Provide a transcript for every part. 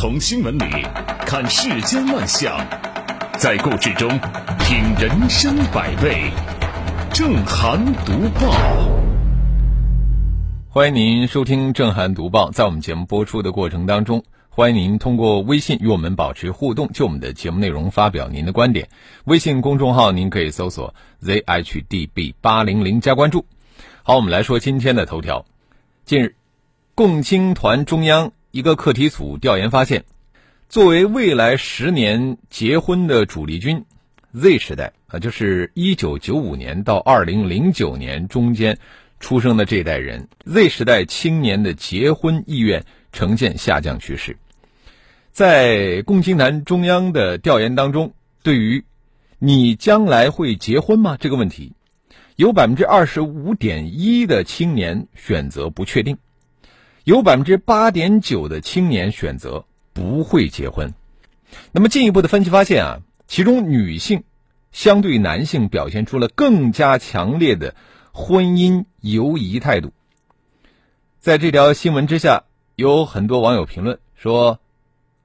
从新闻里看世间万象，在故事中品人生百味。正涵读报，欢迎您收听正涵读报。在我们节目播出的过程当中，欢迎您通过微信与我们保持互动，就我们的节目内容发表您的观点。微信公众号您可以搜索 zhdb 八零零加关注。好，我们来说今天的头条。近日，共青团中央一个课题组调研发现，作为未来十年结婚的主力军，Z 时代啊，就是一九九五年到二零零九年中间出生的这一代人，Z 时代青年的结婚意愿呈现下降趋势。在共青团中央的调研当中，对于“你将来会结婚吗”这个问题，有百分之二十五点一的青年选择不确定，有百分之八点九的青年选择不会结婚。那么进一步的分析发现啊，其中女性相对男性表现出了更加强烈的婚姻犹疑态度。在这条新闻之下，有很多网友评论说。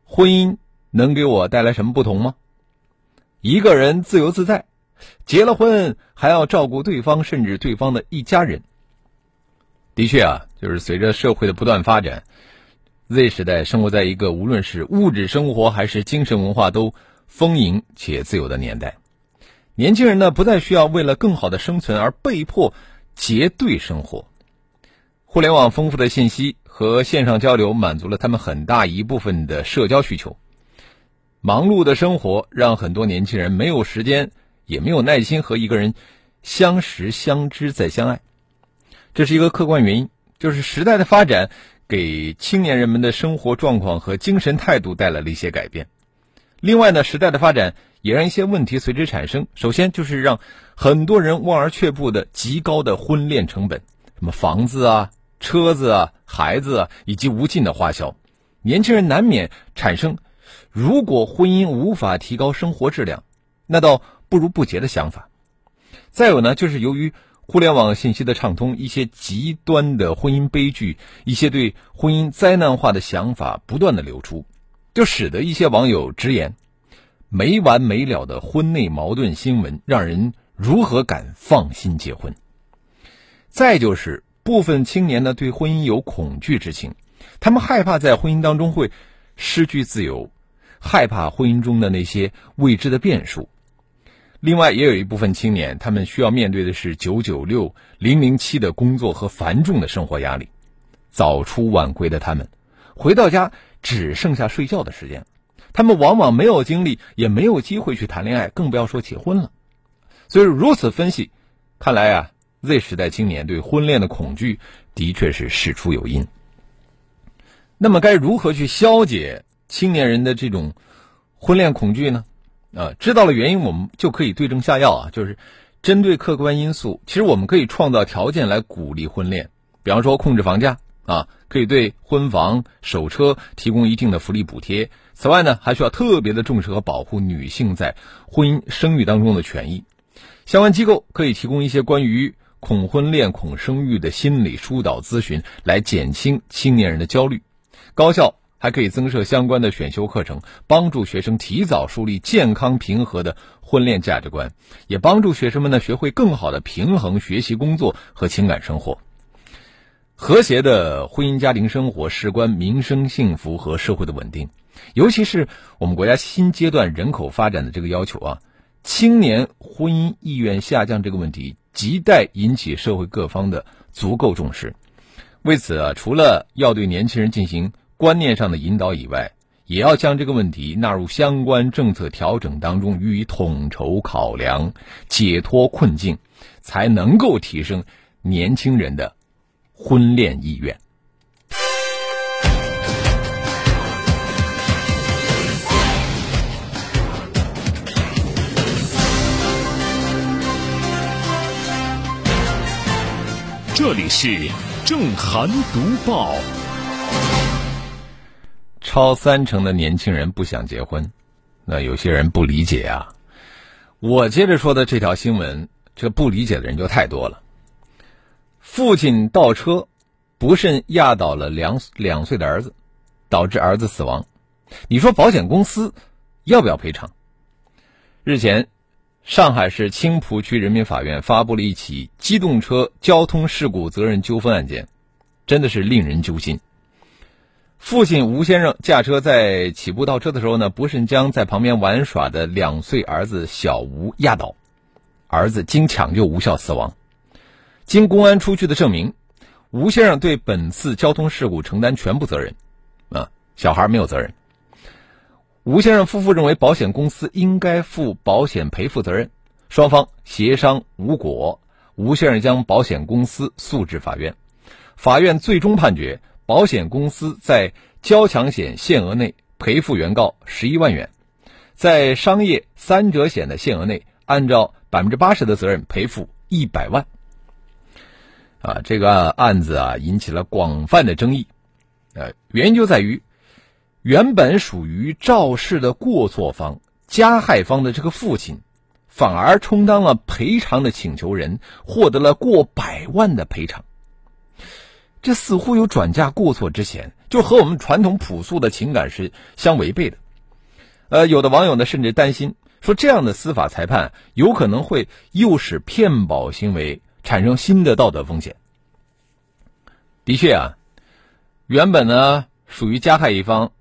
婚姻能给我带来什么不同吗？一个人自由自在，结了婚还要照顾对方，甚至对方的一家人。的确啊，就是随着社会的不断发展，Z 时代生活在一个无论是物质生活还是精神文化都丰盈且自由的年代。年轻人呢，不再需要为了更好的生存而被迫结对生活。互联网丰富的信息。和线上交流满足了他们很大一部分的社交需求。忙碌的生活让很多年轻人没有时间，也没有耐心和一个人相识、相知、再相爱。这是一个客观原因，就是时代的发展给青年人们的生活状况和精神态度带来了一些改变。另外呢，时代的发展也让一些问题随之产生。首先就是让很多人望而却步的极高的婚恋成本，什么房子啊。车子啊，孩子啊，以及无尽的花销，年轻人难免产生，如果婚姻无法提高生活质量，那倒不如不结的想法。再有呢，就是由于互联网信息的畅通，一些极端的婚姻悲剧，一些对婚姻灾难化的想法不断的流出，就使得一些网友直言，没完没了的婚内矛盾新闻，让人如何敢放心结婚？再就是。部分青年呢对婚姻有恐惧之情，他们害怕在婚姻当中会失去自由，害怕婚姻中的那些未知的变数。另外，也有一部分青年，他们需要面对的是九九六、零零七的工作和繁重的生活压力。早出晚归的他们，回到家只剩下睡觉的时间，他们往往没有精力，也没有机会去谈恋爱，更不要说结婚了。所以，如此分析，看来啊。Z 时代青年对婚恋的恐惧的确是事出有因。那么，该如何去消解青年人的这种婚恋恐惧呢？啊，知道了原因，我们就可以对症下药啊，就是针对客观因素，其实我们可以创造条件来鼓励婚恋。比方说，控制房价啊，可以对婚房、首车提供一定的福利补贴。此外呢，还需要特别的重视和保护女性在婚姻生育当中的权益。相关机构可以提供一些关于。恐婚恋、恐生育的心理疏导咨询，来减轻青年人的焦虑。高校还可以增设相关的选修课程，帮助学生提早树立健康平和的婚恋价值观，也帮助学生们呢学会更好的平衡学习、工作和情感生活。和谐的婚姻家庭生活事关民生幸福和社会的稳定，尤其是我们国家新阶段人口发展的这个要求啊，青年婚姻意愿下降这个问题。亟待引起社会各方的足够重视。为此啊，除了要对年轻人进行观念上的引导以外，也要将这个问题纳入相关政策调整当中予以统筹考量，解脱困境，才能够提升年轻人的婚恋意愿。这里是正涵读报。超三成的年轻人不想结婚，那有些人不理解啊。我接着说的这条新闻，这不理解的人就太多了。父亲倒车，不慎压倒了两两岁的儿子，导致儿子死亡。你说保险公司要不要赔偿？日前，上海市青浦区人民法院发布了一起机动车交通事故责任纠纷案件，真的是令人揪心。父亲吴先生驾车在起步倒车的时候呢，不慎将在旁边玩耍的两岁儿子小吴压倒，儿子经抢救无效死亡。经公安出具的证明，吴先生对本次交通事故承担全部责任，啊，小孩没有责任。吴先生夫妇认为保险公司应该负保险赔付责任，双方协商无果，吴先生将保险公司诉至法院，法院最终判决。保险公司在交强险限额内赔付原告十一万元，在商业三者险的限额内，按照百分之八十的责任赔付一百万。啊，这个案子啊引起了广泛的争议，呃，原因就在于，原本属于肇事的过错方加害方的这个父亲，反而充当了赔偿的请求人，获得了过百万的赔偿。这似乎有转嫁过错之嫌，就和我们传统朴素的情感是相违背的。呃，有的网友呢甚至担心说，这样的司法裁判有可能会诱使骗保行为产生新的道德风险。的确啊，原本呢属于加害一方，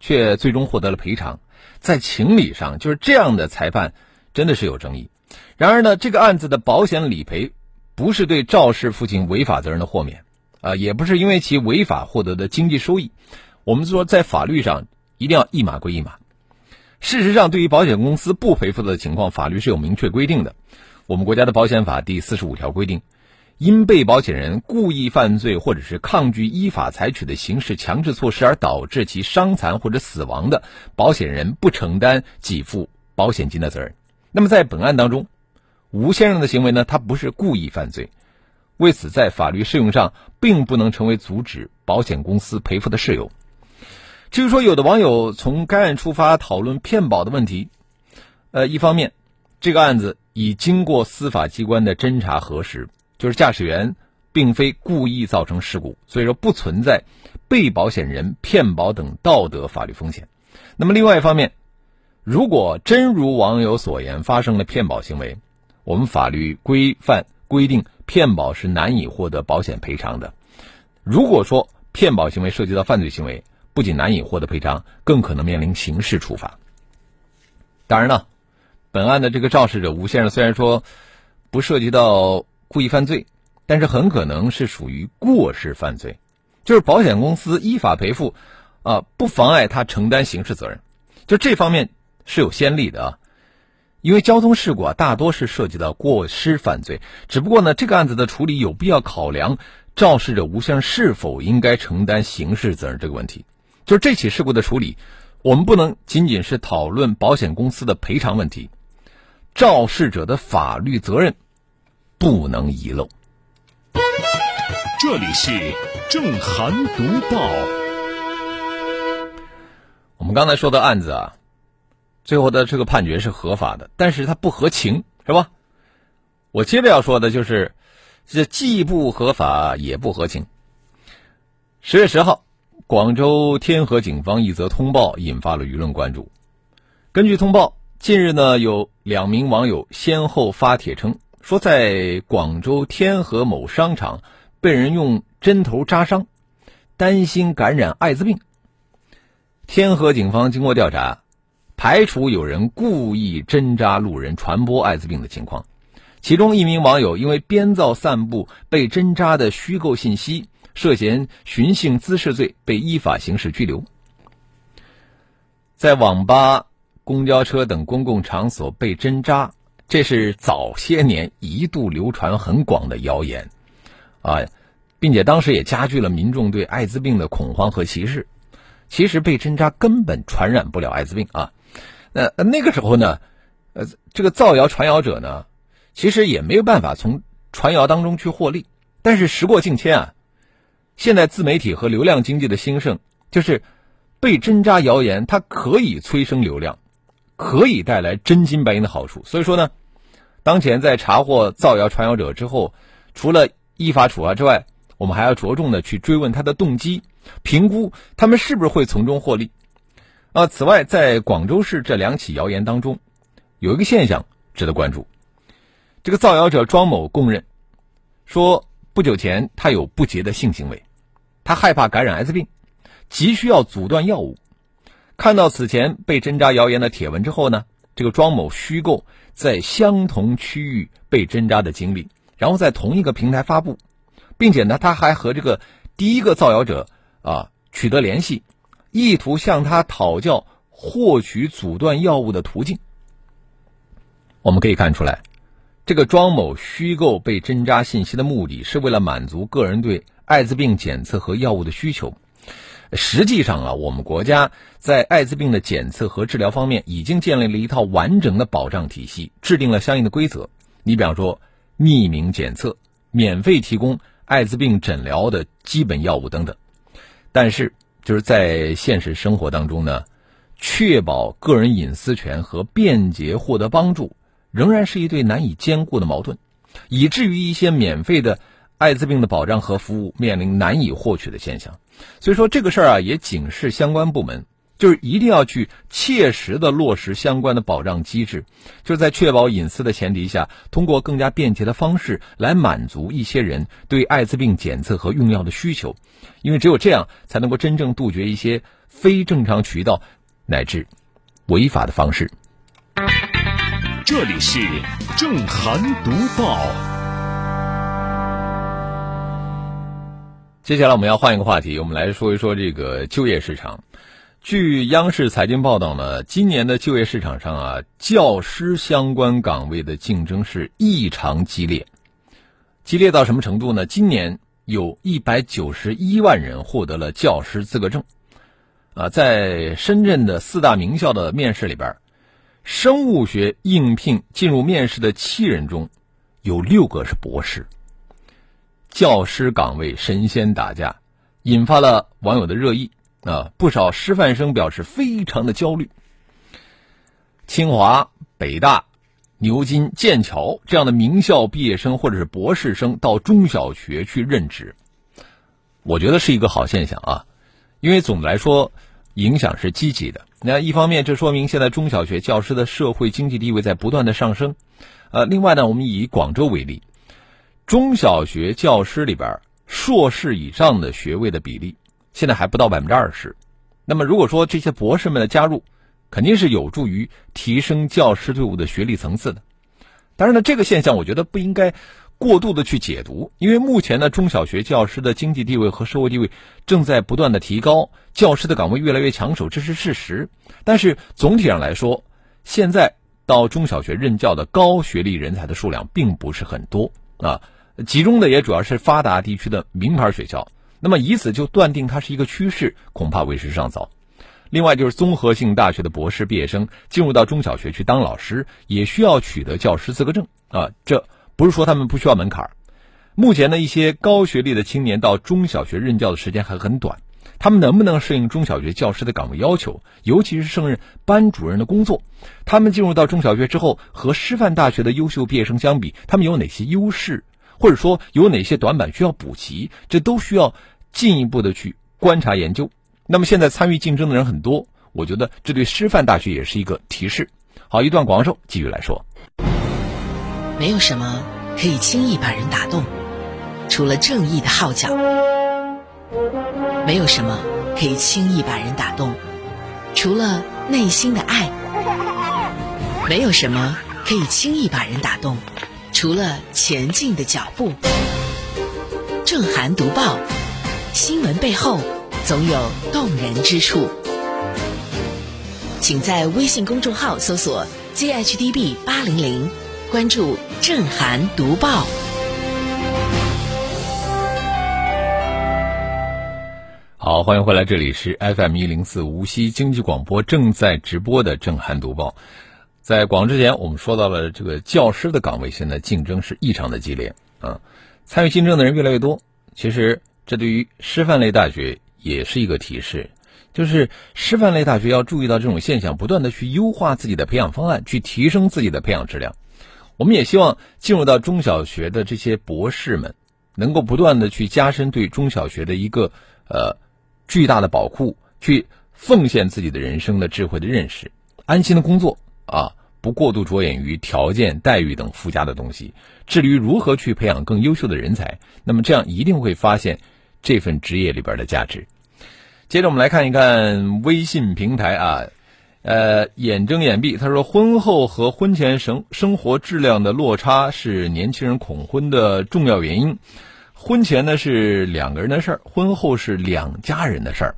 却最终获得了赔偿，在情理上就是这样的裁判真的是有争议。然而呢，这个案子的保险理赔不是对肇事父亲违法责任的豁免。啊，也不是因为其违法获得的经济收益，我们说在法律上一定要一码归一码。事实上，对于保险公司不赔付的情况，法律是有明确规定的。我们国家的保险法第四十五条规定，因被保险人故意犯罪或者是抗拒依法采取的刑事强制措施而导致其伤残或者死亡的，保险人不承担给付保险金的责任。那么在本案当中，吴先生的行为呢，他不是故意犯罪。为此，在法律适用上，并不能成为阻止保险公司赔付的事由。至于说有的网友从该案出发讨论骗保的问题，呃，一方面，这个案子已经过司法机关的侦查核实，就是驾驶员并非故意造成事故，所以说不存在被保险人骗保等道德法律风险。那么另外一方面，如果真如网友所言发生了骗保行为，我们法律规范规定。骗保是难以获得保险赔偿的。如果说骗保行为涉及到犯罪行为，不仅难以获得赔偿，更可能面临刑事处罚。当然了，本案的这个肇事者吴先生虽然说不涉及到故意犯罪，但是很可能是属于过失犯罪，就是保险公司依法赔付，啊，不妨碍他承担刑事责任，就这方面是有先例的啊。因为交通事故啊，大多是涉及到过失犯罪。只不过呢，这个案子的处理有必要考量肇事者吴先生是否应该承担刑事责任这个问题。就是这起事故的处理，我们不能仅仅是讨论保险公司的赔偿问题，肇事者的法律责任不能遗漏。这里是正涵读报。我们刚才说的案子啊。最后的这个判决是合法的，但是它不合情，是吧？我接着要说的就是，这既不合法也不合情。十月十号，广州天河警方一则通报引发了舆论关注。根据通报，近日呢有两名网友先后发帖称，说在广州天河某商场被人用针头扎伤，担心感染艾滋病。天河警方经过调查。排除有人故意针扎路人传播艾滋病的情况，其中一名网友因为编造散布被针扎的虚构信息，涉嫌寻衅滋事罪被依法刑事拘留。在网吧、公交车等公共场所被针扎，这是早些年一度流传很广的谣言，啊，并且当时也加剧了民众对艾滋病的恐慌和歧视。其实被针扎根本传染不了艾滋病啊。那那个时候呢，呃，这个造谣传谣者呢，其实也没有办法从传谣当中去获利。但是时过境迁啊，现在自媒体和流量经济的兴盛，就是被针扎谣言，它可以催生流量，可以带来真金白银的好处。所以说呢，当前在查获造谣传谣者之后，除了依法处罚之外，我们还要着重的去追问他的动机，评估他们是不是会从中获利。啊，此外，在广州市这两起谣言当中，有一个现象值得关注。这个造谣者庄某供认，说不久前他有不洁的性行为，他害怕感染艾滋病，急需要阻断药物。看到此前被针扎谣言的帖文之后呢，这个庄某虚构在相同区域被针扎的经历，然后在同一个平台发布，并且呢，他还和这个第一个造谣者啊取得联系，意图向他讨教获取阻断药物的途径。我们可以看出来，这个庄某虚构被针扎信息的目的是为了满足个人对艾滋病检测和药物的需求。实际上啊，我们国家在艾滋病的检测和治疗方面已经建立了一套完整的保障体系，制定了相应的规则。你比方说，匿名检测、免费提供艾滋病诊疗的基本药物等等。但是，就是在现实生活当中呢，确保个人隐私权和便捷获得帮助，仍然是一对难以兼顾的矛盾，以至于一些免费的。艾滋病的保障和服务面临难以获取的现象，所以说这个事儿啊，也警示相关部门，就是一定要去切实的落实相关的保障机制，就是在确保隐私的前提下，通过更加便捷的方式来满足一些人对艾滋病检测和用药的需求，因为只有这样，才能够真正杜绝一些非正常渠道乃至违法的方式。这里是正涵读报。接下来我们要换一个话题，我们来说一说这个就业市场。据央视财经报道呢，今年的就业市场上啊，教师相关岗位的竞争是异常激烈。激烈到什么程度呢？今年有一百九十一万人获得了教师资格证。啊，在深圳的四大名校的面试里边，生物学应聘进入面试的七人中，有六个是博士。教师岗位神仙打架，引发了网友的热议啊！不少师范生表示非常的焦虑。清华、北大、牛津、剑桥这样的名校毕业生或者是博士生到中小学去任职，我觉得是一个好现象啊！因为总的来说，影响是积极的。那一方面，这说明现在中小学教师的社会经济地位在不断的上升。呃，另外呢，我们以广州为例。中小学教师里边，硕士以上的学位的比例现在还不到百分之二十。那么，如果说这些博士们的加入，肯定是有助于提升教师队伍的学历层次的。当然呢，这个现象我觉得不应该过度的去解读，因为目前呢，中小学教师的经济地位和社会地位正在不断的提高，教师的岗位越来越抢手，这是事实。但是总体上来说，现在到中小学任教的高学历人才的数量并不是很多啊。集中的也主要是发达地区的名牌学校，那么以此就断定它是一个趋势，恐怕为时尚早。另外，就是综合性大学的博士毕业生进入到中小学去当老师，也需要取得教师资格证啊。这不是说他们不需要门槛目前的一些高学历的青年到中小学任教的时间还很短，他们能不能适应中小学教师的岗位要求，尤其是胜任班主任的工作？他们进入到中小学之后，和师范大学的优秀毕业生相比，他们有哪些优势？或者说有哪些短板需要补齐，这都需要进一步的去观察研究。那么现在参与竞争的人很多，我觉得这对师范大学也是一个提示。好，一段广告继续来说。没有什么可以轻易把人打动，除了正义的号角；没有什么可以轻易把人打动，除了内心的爱；没有什么可以轻易把人打动。除了前进的脚步，正涵读报，新闻背后总有动人之处。请在微信公众号搜索 “zhdb 八零零”，关注正涵读报。好，欢迎回来，这里是 FM 一零四无锡经济广播正在直播的正涵读报。在广之前，我们说到了这个教师的岗位，现在竞争是异常的激烈啊，参与竞争的人越来越多。其实，这对于师范类大学也是一个提示，就是师范类大学要注意到这种现象，不断的去优化自己的培养方案，去提升自己的培养质量。我们也希望进入到中小学的这些博士们，能够不断的去加深对中小学的一个呃巨大的宝库，去奉献自己的人生的智慧的认识，安心的工作啊，不过度着眼于条件、待遇等附加的东西，致力于如何去培养更优秀的人才。那么这样一定会发现这份职业里边的价值。接着我们来看一看微信平台啊，呃，眼睁眼闭，他说婚后和婚前生生活质量的落差是年轻人恐婚的重要原因。婚前呢是两个人的事儿，婚后是两家人的事儿。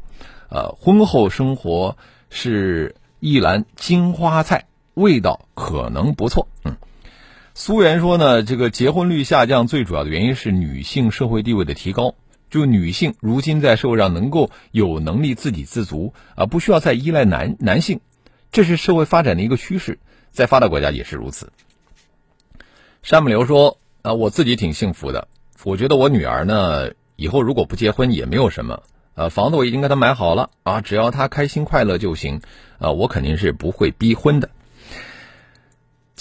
呃，婚后生活是一篮金花菜，味道可能不错。嗯，苏源说呢，这个结婚率下降最主要的原因是女性社会地位的提高，就女性如今在社会上能够有能力自给自足啊，不需要再依赖男男性，这是社会发展的一个趋势，在发达国家也是如此。山木流说啊，我自己挺幸福的，我觉得我女儿呢，以后如果不结婚也没有什么。呃，房子我已经给她买好了啊，只要她开心快乐就行。啊，我肯定是不会逼婚的。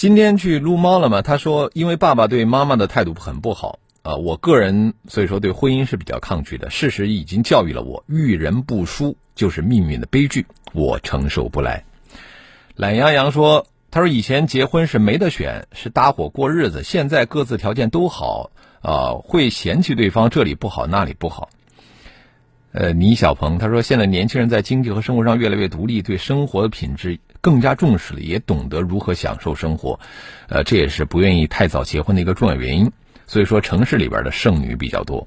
今天去撸猫了嘛？他说，因为爸爸对妈妈的态度很不好啊，我个人所以说对婚姻是比较抗拒的。事实已经教育了我，遇人不淑就是命运的悲剧，我承受不来。懒羊羊说，他说以前结婚是没得选，是搭伙过日子，现在各自条件都好啊，会嫌弃对方这里不好那里不好。呃，倪小鹏他说，现在年轻人在经济和生活上越来越独立，对生活的品质更加重视了，也懂得如何享受生活，呃，这也是不愿意太早结婚的一个重要原因。所以说，城市里边的剩女比较多。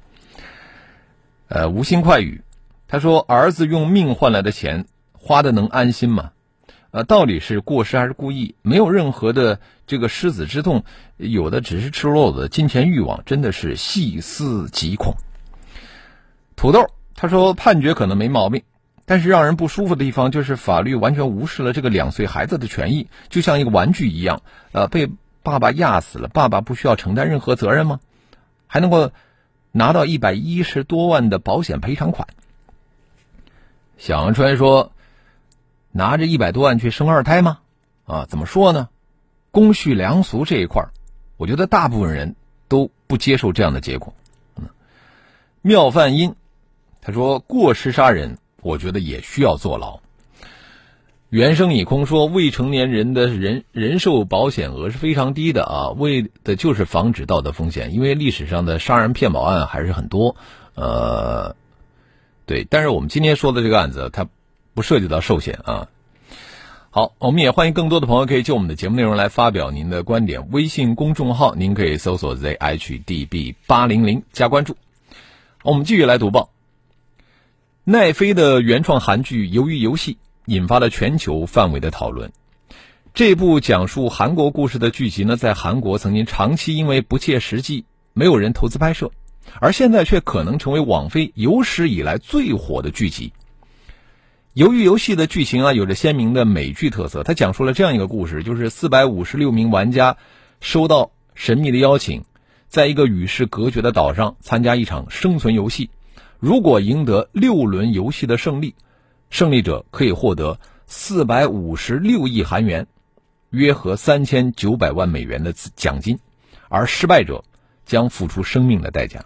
呃，无心快语，他说，儿子用命换来的钱花的能安心吗？呃，到底是过失还是故意？没有任何的这个失子之痛，有的只是赤裸裸的金钱欲望，真的是细思极恐。土豆。他说判决可能没毛病，但是让人不舒服的地方就是法律完全无视了这个两岁孩子的权益，就像一个玩具一样，呃，被爸爸压死了，爸爸不需要承担任何责任吗？还能够拿到一百一十多万的保险赔偿款？小阳春说，拿着一百多万去生二胎吗？啊，怎么说呢？公序良俗这一块我觉得大部分人都不接受这样的结果。嗯，妙范音。他说：“过失杀人，我觉得也需要坐牢。”原生已空说：“未成年人的人人寿保险额是非常低的啊，为的就是防止道德风险。因为历史上的杀人骗保案还是很多，呃，对。但是我们今天说的这个案子，它不涉及到寿险啊。好，我们也欢迎更多的朋友可以就我们的节目内容来发表您的观点。微信公众号您可以搜索 zhdb 八零零加关注。我们继续来读报。奈飞的原创韩剧《鱿鱼游戏》引发了全球范围的讨论。这部讲述韩国故事的剧集呢，在韩国曾经长期因为不切实际，没有人投资拍摄，而现在却可能成为网飞有史以来最火的剧集。《鱿鱼游戏》的剧情啊，有着鲜明的美剧特色。它讲述了这样一个故事：就是四百五十六名玩家收到神秘的邀请，在一个与世隔绝的岛上参加一场生存游戏。如果赢得六轮游戏的胜利，胜利者可以获得四百五十六亿韩元，约合三千九百万美元的奖金，而失败者将付出生命的代价。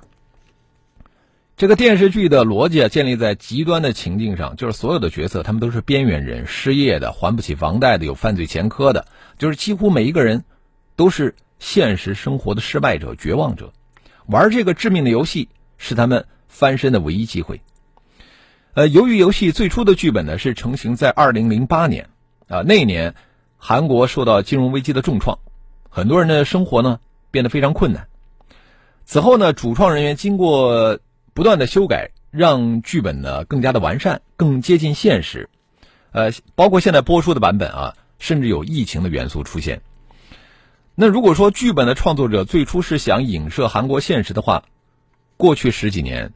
这个电视剧的逻辑啊，建立在极端的情境上，就是所有的角色他们都是边缘人、失业的、还不起房贷的、有犯罪前科的，就是几乎每一个人都是现实生活的失败者、绝望者。玩这个致命的游戏是他们。翻身的唯一机会。呃，由于游戏最初的剧本呢是成型在二零零八年，啊，那一年韩国受到金融危机的重创，很多人的生活呢变得非常困难。此后呢，主创人员经过不断的修改，让剧本呢更加的完善，更接近现实。呃，包括现在播出的版本啊，甚至有疫情的元素出现。那如果说剧本的创作者最初是想影射韩国现实的话，过去十几年。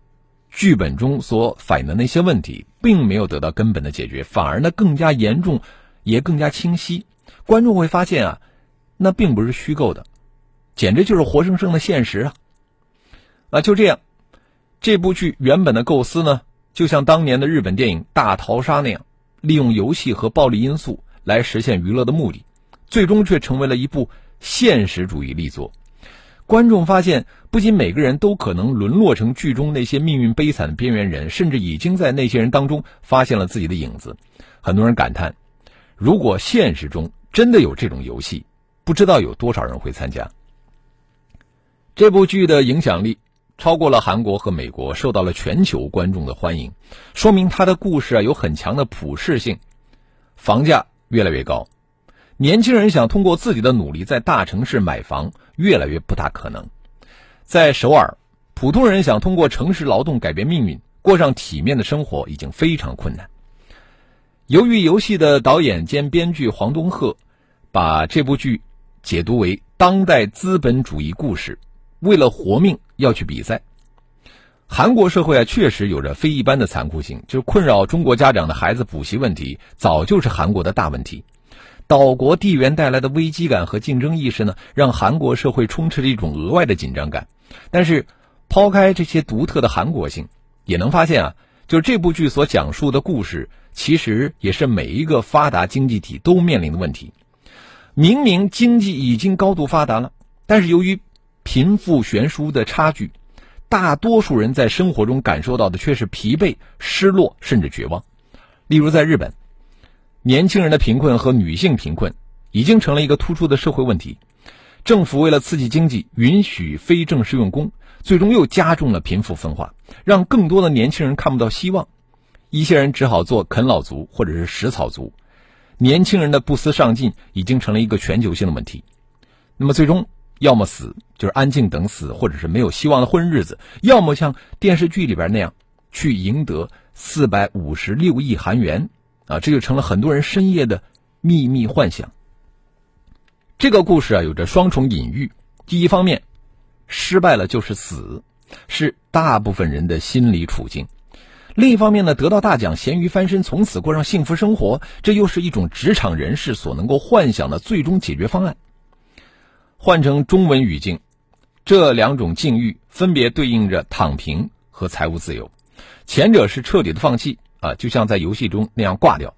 剧本中所反映的那些问题，并没有得到根本的解决，反而呢更加严重，也更加清晰。观众会发现啊，那并不是虚构的，简直就是活生生的现实啊！啊，就这样，这部剧原本的构思呢，就像当年的日本电影《大逃杀》那样，利用游戏和暴力因素来实现娱乐的目的，最终却成为了一部现实主义力作。观众发现，不仅每个人都可能沦落成剧中那些命运悲惨的边缘人，甚至已经在那些人当中发现了自己的影子。很多人感叹：如果现实中真的有这种游戏，不知道有多少人会参加。这部剧的影响力超过了韩国和美国，受到了全球观众的欢迎，说明它的故事啊有很强的普适性。房价越来越高，年轻人想通过自己的努力在大城市买房越来越不大可能。在首尔，普通人想通过城市劳动改变命运，过上体面的生活已经非常困难。由于游戏的导演兼编剧黄东赫把这部剧解读为当代资本主义故事。为了活命要去比赛，韩国社会啊确实有着非一般的残酷性，就是困扰中国家长的孩子补习问题，早就是韩国的大问题。岛国地缘带来的危机感和竞争意识呢，让韩国社会充斥着一种额外的紧张感。但是，抛开这些独特的韩国性，也能发现啊，就是这部剧所讲述的故事，其实也是每一个发达经济体都面临的问题。明明经济已经高度发达了，但是由于贫富悬殊的差距，大多数人在生活中感受到的却是疲惫、失落，甚至绝望。例如，在日本，年轻人的贫困和女性贫困已经成了一个突出的社会问题。政府为了刺激经济，允许非正式用工，最终又加重了贫富分化，让更多的年轻人看不到希望。一些人只好做啃老族或者是食草族。年轻人的不思上进已经成了一个全球性的问题。那么，最终。要么死，就是安静等死，或者是没有希望的混日子；要么像电视剧里边那样，去赢得四百五十六亿韩元，啊，这就成了很多人深夜的秘密幻想。这个故事啊，有着双重隐喻：第一方面，失败了就是死，是大部分人的心理处境；另一方面呢，得到大奖，咸鱼翻身，从此过上幸福生活，这又是一种职场人士所能够幻想的最终解决方案。换成中文语境，这两种境遇分别对应着躺平和财务自由。前者是彻底的放弃啊，就像在游戏中那样挂掉；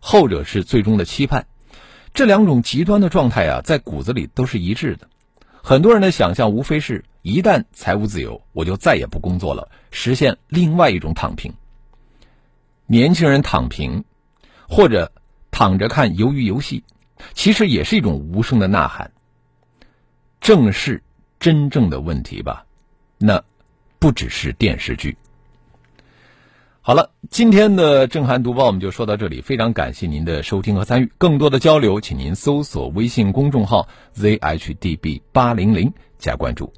后者是最终的期盼。这两种极端的状态啊，在骨子里都是一致的。很多人的想象无非是一旦财务自由，我就再也不工作了，实现另外一种躺平。年轻人躺平，或者躺着看鱿鱼游戏，其实也是一种无声的呐喊。正视真正的问题吧，那不只是电视剧。好了，今天的正涵读报我们就说到这里，非常感谢您的收听和参与。更多的交流，请您搜索微信公众号 zhdb 八零零加关注。